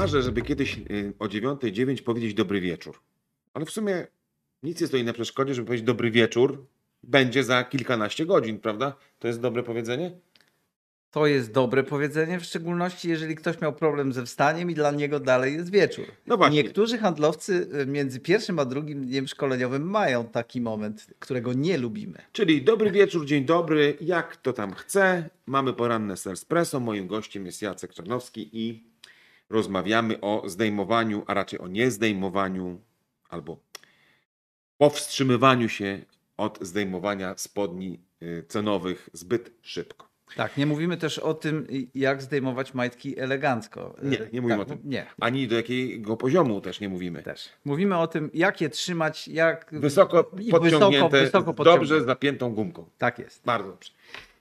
marzę, żeby kiedyś y, o 9.09 powiedzieć dobry wieczór. Ale w sumie nic nie stoi na przeszkodzie, żeby powiedzieć dobry wieczór. Będzie za kilkanaście godzin, prawda? To jest dobre powiedzenie? To jest dobre powiedzenie, w szczególności jeżeli ktoś miał problem ze wstaniem i dla niego dalej jest wieczór. No właśnie. Niektórzy handlowcy y, między pierwszym a drugim dniem szkoleniowym mają taki moment, którego nie lubimy. Czyli dobry wieczór, dzień dobry, jak to tam chce. Mamy poranne Espresso. Moim gościem jest Jacek Czarnowski i rozmawiamy o zdejmowaniu, a raczej o niezdejmowaniu albo powstrzymywaniu się od zdejmowania spodni y, cenowych zbyt szybko. Tak, nie mówimy też o tym, jak zdejmować majtki elegancko. Nie, nie mówimy tak, o tym. Nie, Ani do jakiego poziomu też nie mówimy. też. Mówimy o tym, jak je trzymać, jak... Wysoko podciągnięte, wysoko, wysoko podciągnięte. dobrze z napiętą gumką. Tak jest. Bardzo dobrze.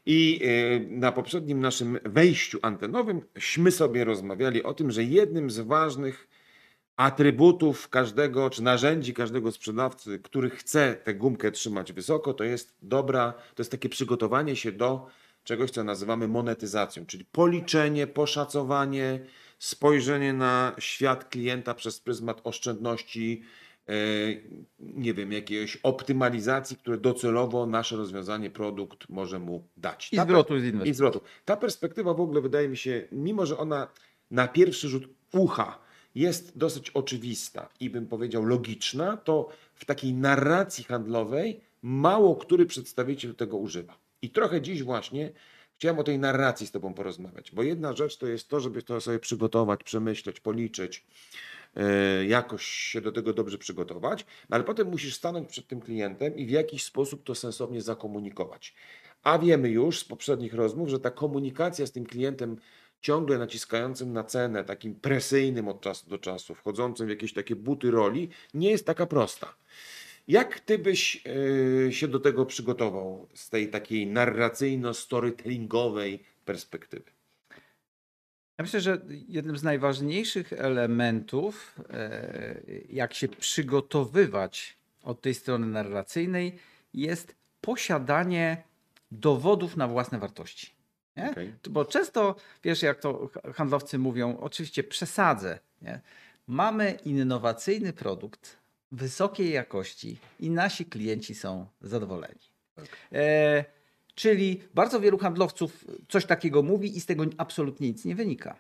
I y, na poprzednim naszym wejściu antenowym śmy sobie rozmawiali o tym, że jednym z ważnych atrybutów każdego, czy narzędzi każdego sprzedawcy, który chce tę gumkę trzymać wysoko, to jest dobra, to jest takie przygotowanie się do czegoś, co nazywamy monetyzacją, czyli policzenie, poszacowanie, spojrzenie na świat klienta przez pryzmat oszczędności, nie wiem, jakiejś optymalizacji, które docelowo nasze rozwiązanie, produkt może mu dać. I Ta- zwrotu z i inwestycji. zwrotu. Ta perspektywa w ogóle wydaje mi się, mimo że ona na pierwszy rzut ucha jest dosyć oczywista i bym powiedział logiczna, to w takiej narracji handlowej mało który przedstawiciel tego używa. I trochę dziś właśnie chciałem o tej narracji z Tobą porozmawiać, bo jedna rzecz to jest to, żeby to sobie przygotować, przemyśleć, policzyć, e, jakoś się do tego dobrze przygotować, no ale potem musisz stanąć przed tym klientem i w jakiś sposób to sensownie zakomunikować. A wiemy już z poprzednich rozmów, że ta komunikacja z tym klientem ciągle naciskającym na cenę, takim presyjnym od czasu do czasu, wchodzącym w jakieś takie buty roli, nie jest taka prosta. Jak ty byś e, się do tego przygotował z tej takiej narracyjno-storytellingowej perspektywy? Ja myślę, że jednym z najważniejszych elementów, e, jak się przygotowywać od tej strony narracyjnej, jest posiadanie dowodów na własne wartości. Okej. Bo często, wiesz, jak to handlowcy mówią, oczywiście przesadzę. Nie? Mamy innowacyjny produkt wysokiej jakości i nasi klienci są zadowoleni. E, czyli bardzo wielu handlowców coś takiego mówi i z tego absolutnie nic nie wynika.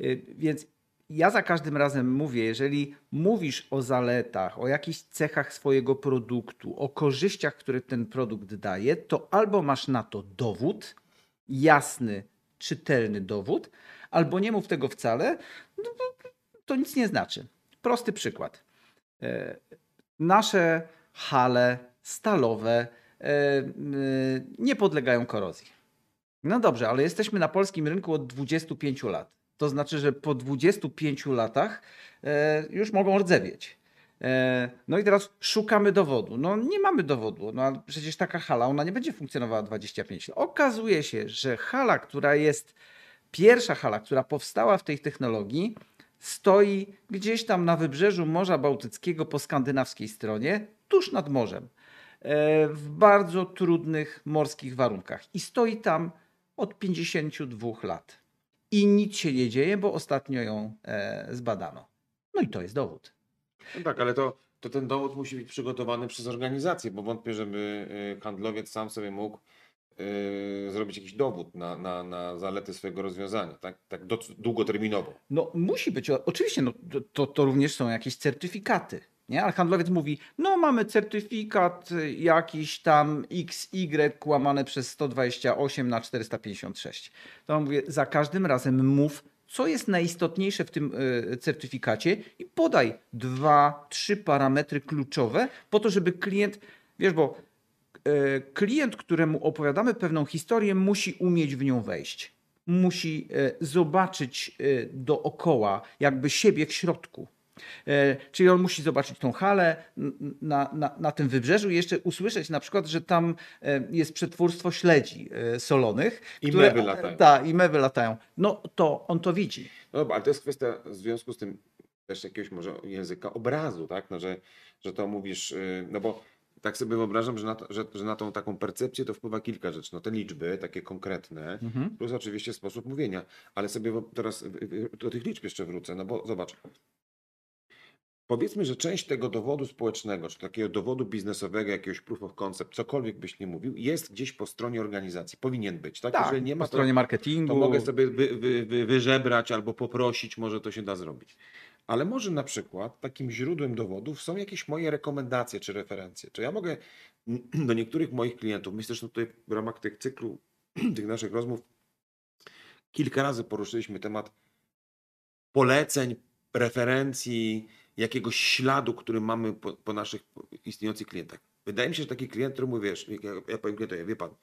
E, Więc ja za każdym razem mówię, jeżeli mówisz o zaletach, o jakichś cechach swojego produktu, o korzyściach, które ten produkt daje, to albo masz na to dowód, jasny, czytelny dowód, albo nie mów tego wcale, no to nic nie znaczy. Prosty przykład. E, Nasze hale stalowe nie podlegają korozji. No dobrze, ale jesteśmy na polskim rynku od 25 lat. To znaczy, że po 25 latach e, już mogą rdzewieć. E, No i teraz szukamy dowodu. No nie mamy dowodu. No przecież taka hala, ona nie będzie funkcjonowała 25 lat. Okazuje się, że hala, która jest pierwsza hala, która powstała w tej technologii, stoi gdzieś tam na wybrzeżu Morza Bałtyckiego po skandynawskiej stronie, tuż nad morzem, e, w bardzo trudnych morskich warunkach. I stoi tam od 52 lat. I nic się nie dzieje, bo ostatnio ją e, zbadano. No i to jest dowód. No tak, ale to, to ten dowód musi być przygotowany przez organizację, bo wątpię, żeby y, handlowiec sam sobie mógł zrobić jakiś dowód na, na, na zalety swojego rozwiązania, tak, tak do, długoterminowo. No musi być, oczywiście, no, to, to również są jakieś certyfikaty. Nie? Ale handlowiec mówi, no mamy certyfikat jakiś tam XY łamane przez 128 na 456. To mówię, za każdym razem mów, co jest najistotniejsze w tym y, certyfikacie i podaj dwa, trzy parametry kluczowe po to, żeby klient, wiesz, bo e, klient, któremu opowiadamy pewną historię, musi umieć w nią wejść. Musi e, zobaczyć e, dookoła, jakby siebie w środku. E, Czyli on musi zobaczyć tą halę na, na, na tym wybrzeżu i jeszcze usłyszeć na przykład, że tam e, jest przetwórstwo śledzi e, solonych. I mewy latają. Tak, i mewy latają. No to on to widzi. No dobra, ale to jest kwestia w związku z tym też jakiegoś może języka obrazu, tak? No, że, że to mówisz, y, no bo tak sobie wyobrażam, że na, to, że, że na tą taką percepcję to wpływa kilka rzeczy. No te liczby, takie konkretne, Mhm. plus oczywiście sposób mówienia. Ale sobie teraz do tych liczb jeszcze wrócę, no bo zobacz. Powiedzmy, że część tego dowodu społecznego, czy takiego dowodu biznesowego, jakiegoś proof of concept, cokolwiek byś nie mówił, jest gdzieś po stronie organizacji. Powinien być, tak? Tak, Jeżeli nie ma, po stronie to, marketingu. to mogę sobie wy, wy, wy, wyżebrać albo poprosić, może to się da zrobić. Ale może na przykład takim źródłem dowodów są jakieś moje rekomendacje czy referencje. Czy ja mogę do niektórych moich klientów, myślę, że tutaj w ramach tych cyklu, tych naszych rozmów, kilka razy poruszyliśmy temat poleceń, referencji, jakiegoś śladu, który mamy po, po naszych istniejących klientach. Wydaje mi się, że taki klient, który mówi, wiesz, ja, ja powiem klientowi, wie pan,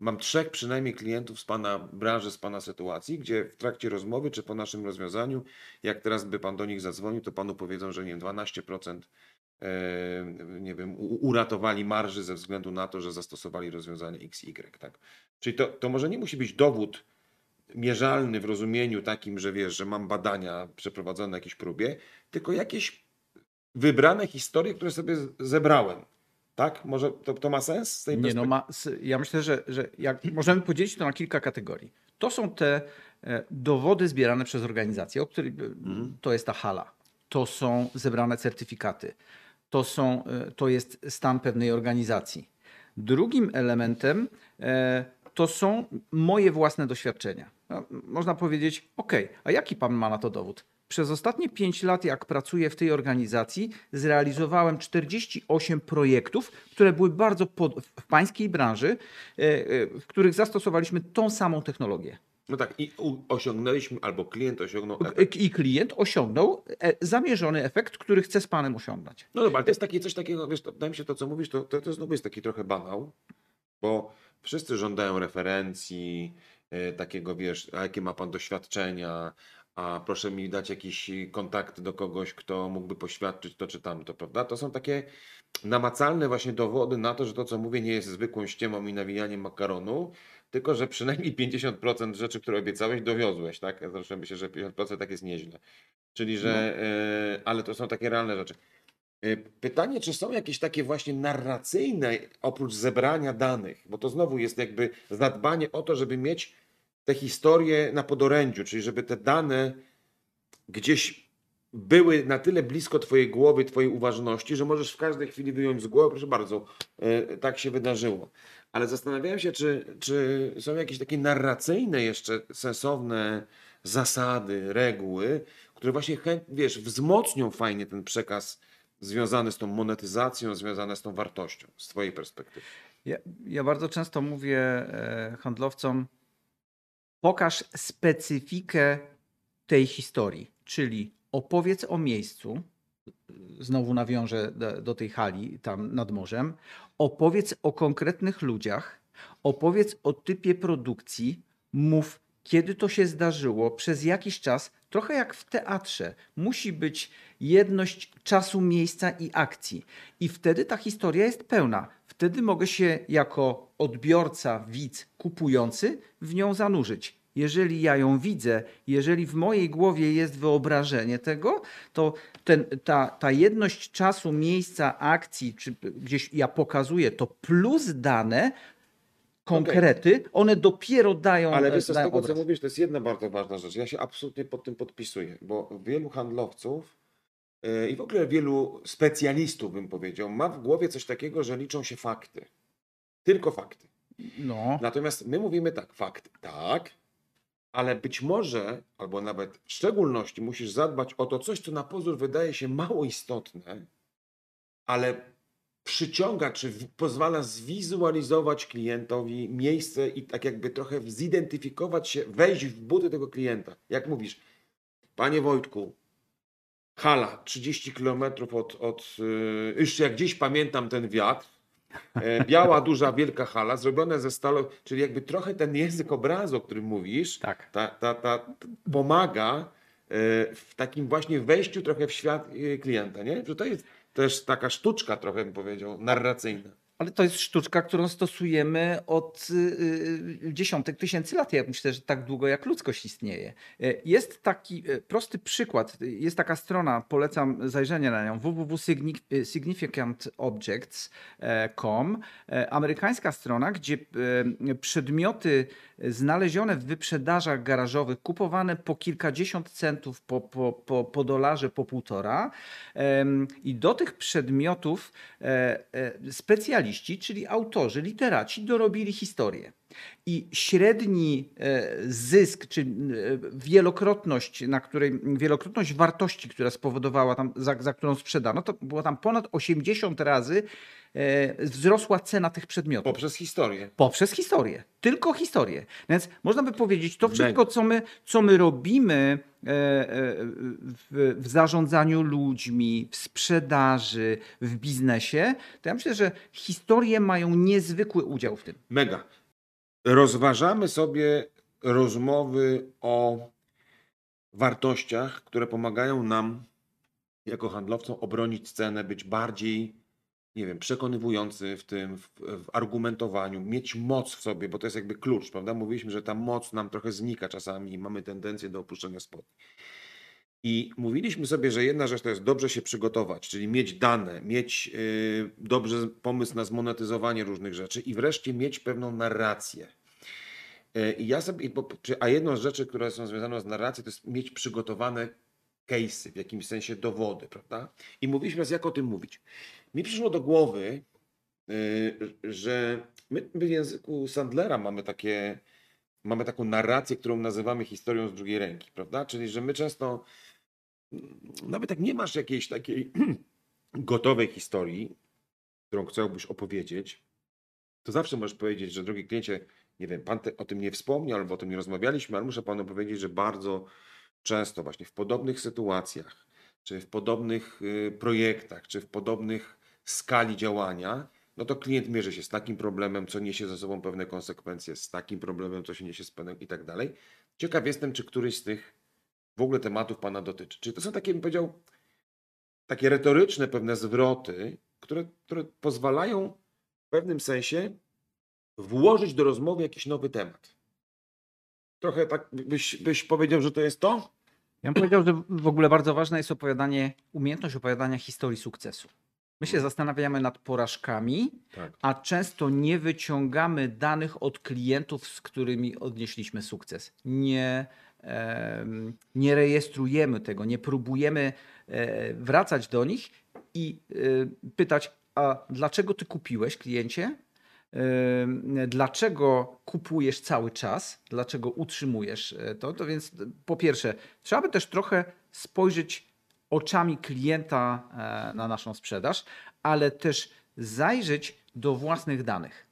mam trzech przynajmniej klientów z pana branży, z pana sytuacji, gdzie w trakcie rozmowy czy po naszym rozwiązaniu, jak teraz by pan do nich zadzwonił, to panu powiedzą, że nie wiem, 12% e, nie wiem, uratowali marży ze względu na to, że zastosowali rozwiązanie XY, tak? Czyli to, to może nie musi być dowód mierzalny w rozumieniu takim, że wiesz, że mam badania przeprowadzone na jakiejś próbie, tylko jakieś wybrane historie, które sobie zebrałem. Tak? Może to, to ma sens z tej Nie, no ma, ja myślę, że, że jak, możemy podzielić to na kilka kategorii. To są te e, dowody zbierane przez organizację, o której Mhm. to jest ta hala. To są zebrane certyfikaty. To, są, e, to jest stan pewnej organizacji. Drugim elementem e, to są moje własne doświadczenia. No, można powiedzieć, OK, a jaki pan ma na to dowód? Przez ostatnie 5 lat, jak pracuję w tej organizacji, zrealizowałem 48 projektów, które były bardzo pod, w pańskiej branży, e, e, w których zastosowaliśmy tą samą technologię. No tak, i osiągnęliśmy, albo klient osiągnął efekt. I klient osiągnął e, zamierzony efekt, który chce z panem osiągnąć. No dobra, ale to jest takie coś takiego, wiesz, to, wydaje mi się to, co mówisz, to, to, to znowu jest taki trochę banał, bo wszyscy żądają referencji, takiego, wiesz, a jakie ma pan doświadczenia, a proszę mi dać jakiś kontakt do kogoś, kto mógłby poświadczyć to czy tamto, prawda? To są takie namacalne właśnie dowody na to, że to, co mówię, nie jest zwykłą ściemą i nawijaniem makaronu, tylko że przynajmniej 50% rzeczy, które obiecałeś, dowiozłeś, tak? Zresztą myślę, że 50% tak jest nieźle. Czyli, że, e, ale to są takie realne rzeczy. E, Pytanie, czy są jakieś takie właśnie narracyjne, oprócz zebrania danych, bo to znowu jest jakby zadbanie o to, żeby mieć te historie na podorędziu, czyli żeby te dane gdzieś były na tyle blisko Twojej głowy, Twojej uważności, że możesz w każdej chwili wyjąć z głowy, proszę bardzo, e, tak się wydarzyło. Ale zastanawiałem się, czy, czy są jakieś takie narracyjne jeszcze sensowne zasady, reguły, które właśnie, wiesz, wzmocnią fajnie ten przekaz związany z tą monetyzacją, związany z tą wartością, z Twojej perspektywy. Ja, ja bardzo często mówię e, handlowcom, pokaż specyfikę tej historii, czyli opowiedz o miejscu, znowu nawiążę do, do tej hali tam nad morzem, opowiedz o konkretnych ludziach, opowiedz o typie produkcji, mów kiedy to się zdarzyło, przez jakiś czas, trochę jak w teatrze. Musi być jedność czasu, miejsca i akcji. I wtedy ta historia jest pełna. Wtedy mogę się jako odbiorca, widz, kupujący w nią zanurzyć. Jeżeli ja ją widzę, jeżeli w mojej głowie jest wyobrażenie tego, to ten, ta, ta jedność czasu, miejsca, akcji, czy gdzieś ja pokazuję to plus dane, konkrety, one dopiero dają. Ale wiesz, co, z dają tego co obraz. mówisz, to jest jedna bardzo ważna rzecz. Ja się absolutnie pod tym podpisuję, bo wielu handlowców yy, i w ogóle wielu specjalistów, bym powiedział, ma w głowie coś takiego, że liczą się fakty. Tylko fakty. No, Natomiast my mówimy tak, fakty, tak, ale być może, albo nawet w szczególności musisz zadbać o to coś, co na pozór wydaje się mało istotne, ale przyciąga, czy pozwala zwizualizować klientowi miejsce i tak jakby trochę zidentyfikować się, wejść w buty tego klienta. Jak mówisz, panie Wojtku, hala 30 km od, od yy, już jak gdzieś pamiętam ten wiatr, e, biała, duża, wielka hala, zrobione ze stalą, czyli jakby trochę ten język obrazu, o którym mówisz, tak. ta, ta, ta pomaga e, w takim właśnie wejściu trochę w świat e, klienta, nie? Że to jest też taka sztuczka trochę, bym powiedział, narracyjna. Ale to jest sztuczka, którą stosujemy od y, y, dziesiątek tysięcy lat. Ja myślę, że tak długo jak ludzkość istnieje. Y, Jest taki y, prosty przykład. Jest taka strona, polecam zajrzenie na nią www.significantobjects.com. E, Amerykańska strona, gdzie e, przedmioty znalezione w wyprzedażach garażowych, kupowane po kilkadziesiąt centów, po, po, po, po dolarze, po półtora. I do tych przedmiotów e, e, specjaliści, czyli autorzy, literaci, dorobili historię. I średni e, zysk, czy e, wielokrotność, na której, wielokrotność wartości, która spowodowała tam, za, za którą sprzedano, to było tam ponad 80 razy e, wzrosła cena tych przedmiotów. Poprzez historię. Poprzez historię. Tylko historię. Więc można by powiedzieć, to wszystko, co my, co my robimy w, w zarządzaniu ludźmi, w sprzedaży, w biznesie, to ja myślę, że historie mają niezwykły udział w tym. Mega. Rozważamy sobie rozmowy o wartościach, które pomagają nam jako handlowcom obronić cenę, być bardziej, nie wiem, przekonywujący w tym, w, w argumentowaniu, mieć moc w sobie, bo to jest jakby klucz, prawda? Mówiliśmy, że ta moc nam trochę znika czasami i mamy tendencję do opuszczenia spodni. I mówiliśmy sobie, że jedna rzecz to jest dobrze się przygotować, czyli mieć dane, mieć yy, dobrze pomysł na zmonetyzowanie różnych rzeczy i wreszcie mieć pewną narrację. Yy, I ja sobie, a jedną z rzeczy, które są związane z narracją, to jest mieć przygotowane case'y, w jakimś sensie dowody, prawda? I mówiliśmy teraz, jak o tym mówić. Mi przyszło do głowy, yy, że my w języku Sandlera mamy takie, mamy taką narrację, którą nazywamy historią z drugiej ręki, prawda? Czyli, że my często nawet jak nie masz jakiejś takiej gotowej historii, którą chciałbyś opowiedzieć, to zawsze możesz powiedzieć, że drogi kliencie, nie wiem, pan te, o tym nie wspomniał albo o tym nie rozmawialiśmy, ale muszę panu powiedzieć, że bardzo często właśnie w podobnych sytuacjach, czy w podobnych y, projektach, czy w podobnych skali działania, no to klient mierzy się z takim problemem, co niesie ze sobą pewne konsekwencje, z takim problemem, co się niesie z pewnym i tak dalej. Ciekaw jestem, czy któryś z tych w ogóle tematów Pana dotyczy. Czy to są takie, bym powiedział, takie retoryczne pewne zwroty, które, które pozwalają w pewnym sensie włożyć do rozmowy jakiś nowy temat? Trochę tak byś, byś powiedział, że to jest to? Ja bym powiedział, że w ogóle bardzo ważne jest opowiadanie, umiejętność opowiadania historii sukcesu. My się zastanawiamy nad porażkami, Tak. a często nie wyciągamy danych od klientów, z którymi odnieśliśmy sukces. Nie, em, nie rejestrujemy tego, nie próbujemy e, wracać do nich i e, pytać, a dlaczego ty kupiłeś, kliencie? Dlaczego kupujesz cały czas? Dlaczego utrzymujesz e, to? To więc e, po pierwsze, trzeba by też trochę spojrzeć oczami klienta e, na naszą sprzedaż, ale też zajrzeć do własnych danych.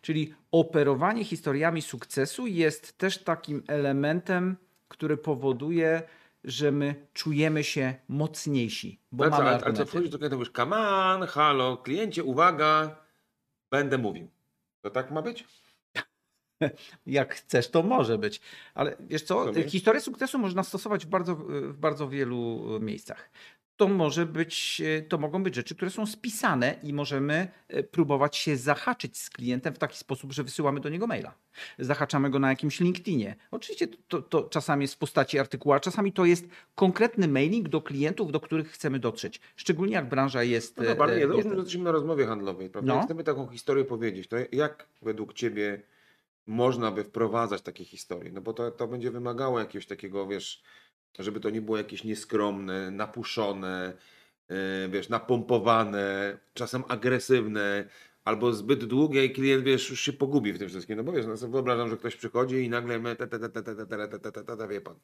Czyli operowanie historiami sukcesu jest też takim elementem, który powoduje, że my czujemy się mocniejsi, bo ale, co, mamy ale co wchodzisz do klienta i mówisz, come on, halo, kliencie, uwaga, będę mówił. To tak ma być? Jak chcesz, to może być. Ale wiesz co, Rozumiem. historię sukcesu można stosować w bardzo, w bardzo wielu miejscach. To może być, to mogą być rzeczy, które są spisane i możemy e, próbować się zahaczyć z klientem w taki sposób, że wysyłamy do niego maila. Zahaczamy go na jakimś LinkedInie. Oczywiście to, to czasami jest w postaci artykułu, a czasami to jest konkretny mailing do klientów, do których chcemy dotrzeć. Szczególnie jak branża jest. No dobra, e, nie, załóżmy, że jesteśmy na rozmowie handlowej, prawda? No. Jak chcemy taką historię powiedzieć, to jak według Ciebie można by wprowadzać takie historie? No bo to, to będzie wymagało jakiegoś takiego, wiesz, żeby to nie było jakieś nieskromne, napuszone, yy, wiesz, napompowane, czasem agresywne, albo zbyt długie i klient, wiesz, już się pogubi w tym wszystkim. No bo wiesz, no sobie wyobrażam, że ktoś przychodzi i nagle my, te, te, te, te, te, te, te, te, te, te, wie pan.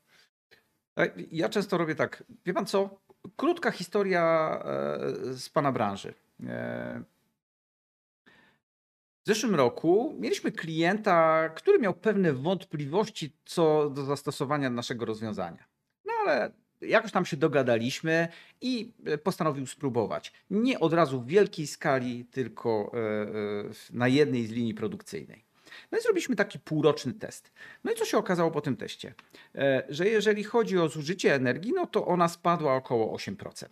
Tak, Ja często robię tak. Wie pan co? Krótka historia e, z pana branży. E, W zeszłym roku mieliśmy klienta, który miał pewne wątpliwości co do zastosowania naszego rozwiązania. Ale jakoś tam się dogadaliśmy i e, postanowił spróbować. Nie od razu w wielkiej skali, tylko e, e, na jednej z linii produkcyjnej. No i zrobiliśmy taki półroczny test. No i co się okazało po tym teście? E, że jeżeli chodzi o zużycie energii, no to ona spadła około 8%.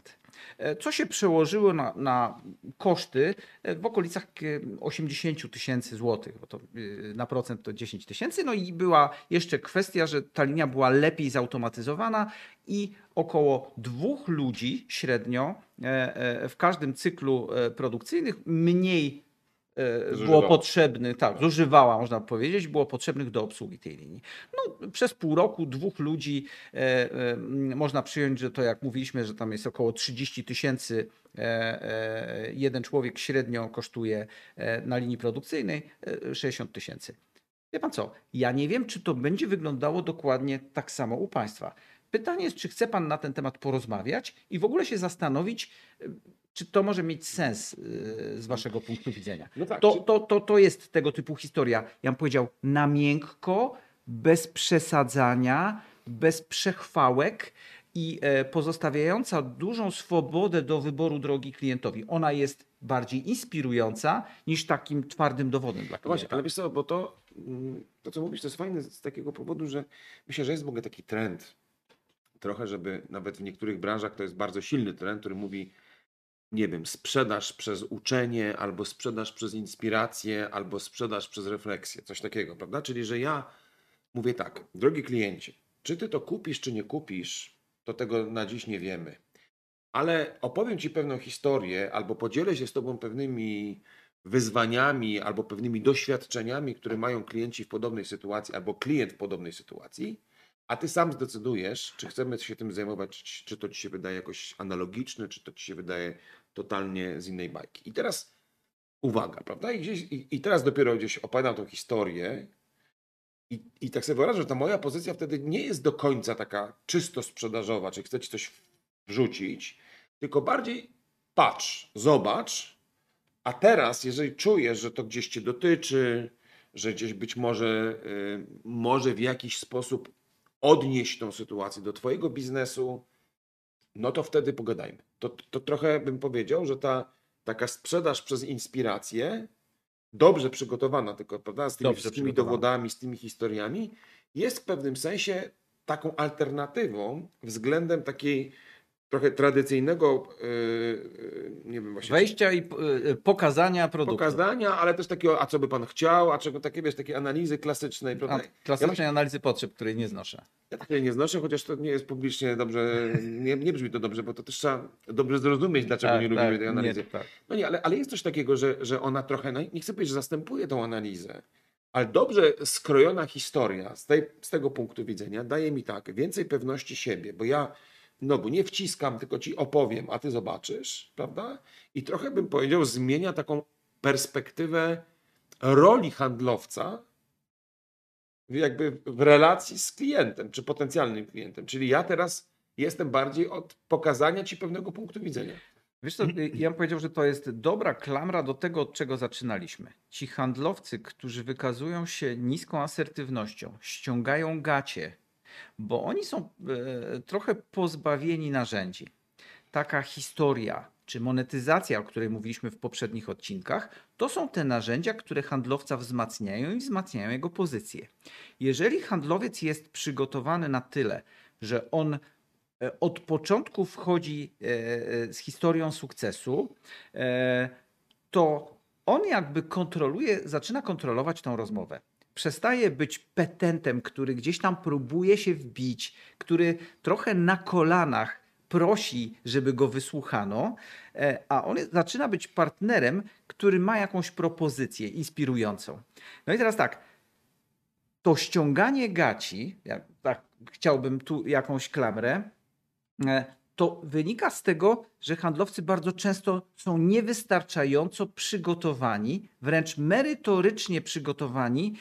E, co się przełożyło na, na koszty e, w okolicach 80 tysięcy złotych, bo to na procent to 10 tysięcy. No i była jeszcze kwestia, że ta linia była lepiej zautomatyzowana i około dwóch ludzi średnio w każdym cyklu produkcyjnych mniej Zużywała. było potrzebnych, tak, zużywała, można powiedzieć, było potrzebnych do obsługi tej linii. No, przez pół roku dwóch ludzi, e, e, można przyjąć, że to jak mówiliśmy, że tam jest około 30 tysięcy, e, e, jeden człowiek średnio kosztuje e, na linii produkcyjnej 60 e, tysięcy. Wie pan co, ja nie wiem, czy to będzie wyglądało dokładnie tak samo u państwa. Pytanie jest, czy chce pan na ten temat porozmawiać i w ogóle się zastanowić, czy to może mieć sens y, z waszego punktu widzenia? No tak, to, czy... to, to, to jest tego typu historia. Ja bym powiedział na miękko, bez przesadzania, bez przechwałek i e, pozostawiająca dużą swobodę do wyboru drogi klientowi. Ona jest bardziej inspirująca niż takim twardym dowodem dla klienta. No właśnie, ale wiesz co, bo to, mm, to co mówisz, to jest fajne z takiego powodu, że myślę, że jest w ogóle taki trend trochę, żeby nawet w niektórych branżach to jest bardzo silny trend, który mówi nie wiem, sprzedaż przez uczenie, albo sprzedaż przez inspirację, albo sprzedaż przez refleksję, coś takiego, prawda? Czyli, że ja mówię tak, drogi kliencie, czy ty to kupisz, czy nie kupisz, to tego na dziś nie wiemy. Ale opowiem ci pewną historię, albo podzielę się z tobą pewnymi wyzwaniami, albo pewnymi doświadczeniami, które mają klienci w podobnej sytuacji, albo klient w podobnej sytuacji a ty sam zdecydujesz, czy chcemy się tym zajmować, czy to ci się wydaje jakoś analogiczne, czy to ci się wydaje totalnie z innej bajki. I teraz uwaga, prawda? I, gdzieś, i, i teraz dopiero gdzieś opowiadam tą historię i, i tak sobie wyobrażam, że ta moja pozycja wtedy nie jest do końca taka czysto sprzedażowa, czy chcę ci coś wrzucić, tylko bardziej patrz, zobacz, a teraz, jeżeli czujesz, że to gdzieś cię dotyczy, że gdzieś być może, y, może w jakiś sposób odnieść tą sytuację do Twojego biznesu, no to wtedy pogadajmy. To, to trochę bym powiedział, że ta taka sprzedaż przez inspirację, dobrze przygotowana, tylko prawda, z tymi dobrze wszystkimi dowodami, z tymi historiami, jest w pewnym sensie taką alternatywą względem takiej trochę tradycyjnego, yy, nie wiem właśnie. Wejścia i yy, pokazania produktu. Pokazania, ale też takiego, a co by pan chciał, a czego takie, wiesz, takiej analizy klasycznej. A, klasycznej ja analizy potrzeb, której nie znoszę. Ja takiej nie znoszę, chociaż to nie jest publicznie dobrze, nie, nie brzmi to dobrze, bo to też trzeba dobrze zrozumieć, dlaczego tak, nie lubimy tak, tej analizy. Nie, tak. No nie, ale, ale jest coś takiego, że, że ona trochę, no nie chcę powiedzieć, że zastępuje tą analizę, ale dobrze skrojona historia z, tej, z tego punktu widzenia daje mi tak, więcej pewności siebie, bo ja no bo nie wciskam, tylko ci opowiem, a ty zobaczysz, prawda? I trochę bym powiedział, zmienia taką perspektywę roli handlowca jakby w relacji z klientem, czy potencjalnym klientem. Czyli ja teraz jestem bardziej od pokazania ci pewnego punktu widzenia. Wiesz co, ja bym powiedział, że to jest dobra klamra do tego, od czego zaczynaliśmy. Ci handlowcy, którzy wykazują się niską asertywnością, ściągają gacie, bo oni są e, trochę pozbawieni narzędzi. Taka historia czy monetyzacja, o której mówiliśmy w poprzednich odcinkach, to są te narzędzia, które handlowca wzmacniają i wzmacniają jego pozycję. Jeżeli handlowiec jest przygotowany na tyle, że on e, od początku wchodzi e, z historią sukcesu, to on jakby kontroluje, zaczyna kontrolować tą rozmowę przestaje być petentem, który gdzieś tam próbuje się wbić, który trochę na kolanach prosi, żeby go wysłuchano, e, a on zaczyna być partnerem, który ma jakąś propozycję inspirującą. No i teraz tak, to ściąganie gaci, ja tak chciałbym tu jakąś klamrę, e, to wynika z tego, że handlowcy bardzo często są niewystarczająco przygotowani, wręcz merytorycznie przygotowani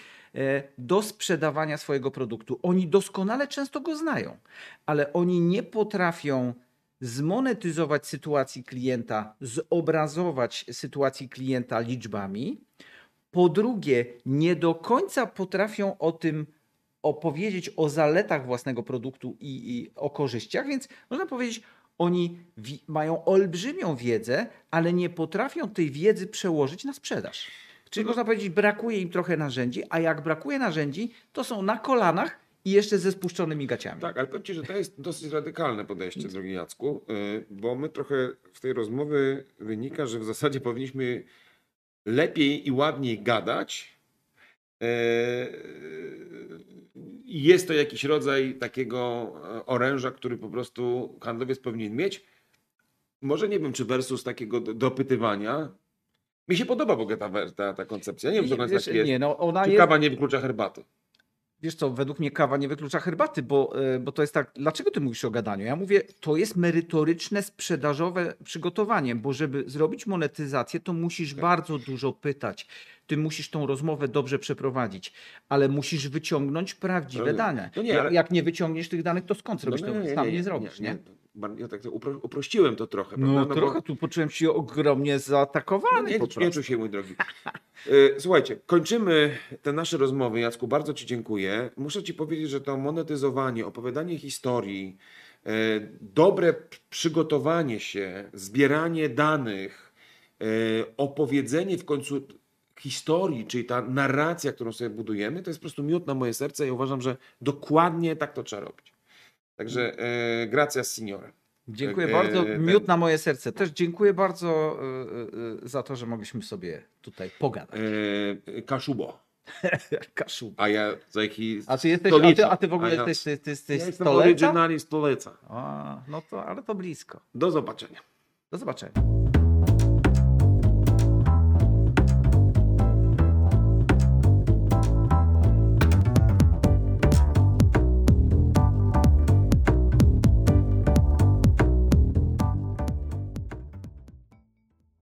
do sprzedawania swojego produktu. Oni doskonale często go znają, ale oni nie potrafią zmonetyzować sytuacji klienta, zobrazować sytuacji klienta liczbami. Po drugie, nie do końca potrafią o tym opowiedzieć o zaletach własnego produktu i, i o korzyściach, więc można powiedzieć, oni mają olbrzymią wiedzę, ale nie potrafią tej wiedzy przełożyć na sprzedaż. Czyli można powiedzieć, brakuje im trochę narzędzi, a jak brakuje narzędzi, to są na kolanach i jeszcze ze spuszczonymi gaciami. Tak, ale powiem Ci, że to jest dosyć radykalne podejście, drogi Jacku, y, bo my trochę w tej rozmowie wynika, że w zasadzie powinniśmy lepiej i ładniej gadać. I Jest to jakiś rodzaj takiego e, oręża, który po prostu handlowiec powinien mieć. Może nie wiem, czy versus takiego do- dopytywania. Mi się podoba w ogóle ta, ta, ta koncepcja. Nie wiem, czy ona wiesz, jest. nie, no ona Czy jest, kawa nie wyklucza herbaty? Wiesz co, według mnie kawa nie wyklucza herbaty, bo, e, bo to jest tak, dlaczego ty mówisz o gadaniu? Ja mówię, to jest merytoryczne, sprzedażowe przygotowanie, bo żeby zrobić monetyzację, to musisz Tak. bardzo dużo pytać. Ty musisz tą rozmowę dobrze przeprowadzić, ale musisz wyciągnąć prawdziwe No, dane. no nie, jak, ale- jak nie wyciągniesz tych danych, to skąd zrobisz No to? Sam nie, zrobisz, nie? Ja tak to upro, uprościłem to trochę. No, bo- trochę tu poczułem się ogromnie No, zaatakowany nie, po nie czuł się, mój drogi. Y, Słuchajcie, kończymy te nasze rozmowy. Jacku, bardzo Ci dziękuję. Muszę Ci powiedzieć, że to monetyzowanie, opowiadanie historii, y, dobre przygotowanie się, zbieranie danych, y, opowiedzenie w końcu historii, czyli ta narracja, którą sobie budujemy, to jest po prostu miód na moje serce i uważam, że dokładnie tak to trzeba robić. Także y, gracias, signore. Dziękuję E, bardzo. ten- Miód na moje serce. Też dziękuję bardzo e, e, za to, że mogliśmy sobie tutaj pogadać. Kaszubo. Kaszu. A ja za jaki A ty jesteś, a ty, a ty w ogóle A ja- jesteś, ty, ty jesteś Ja jestem stoleca? originalnie stoleca. A, no to, ale to blisko. Do zobaczenia. Do zobaczenia.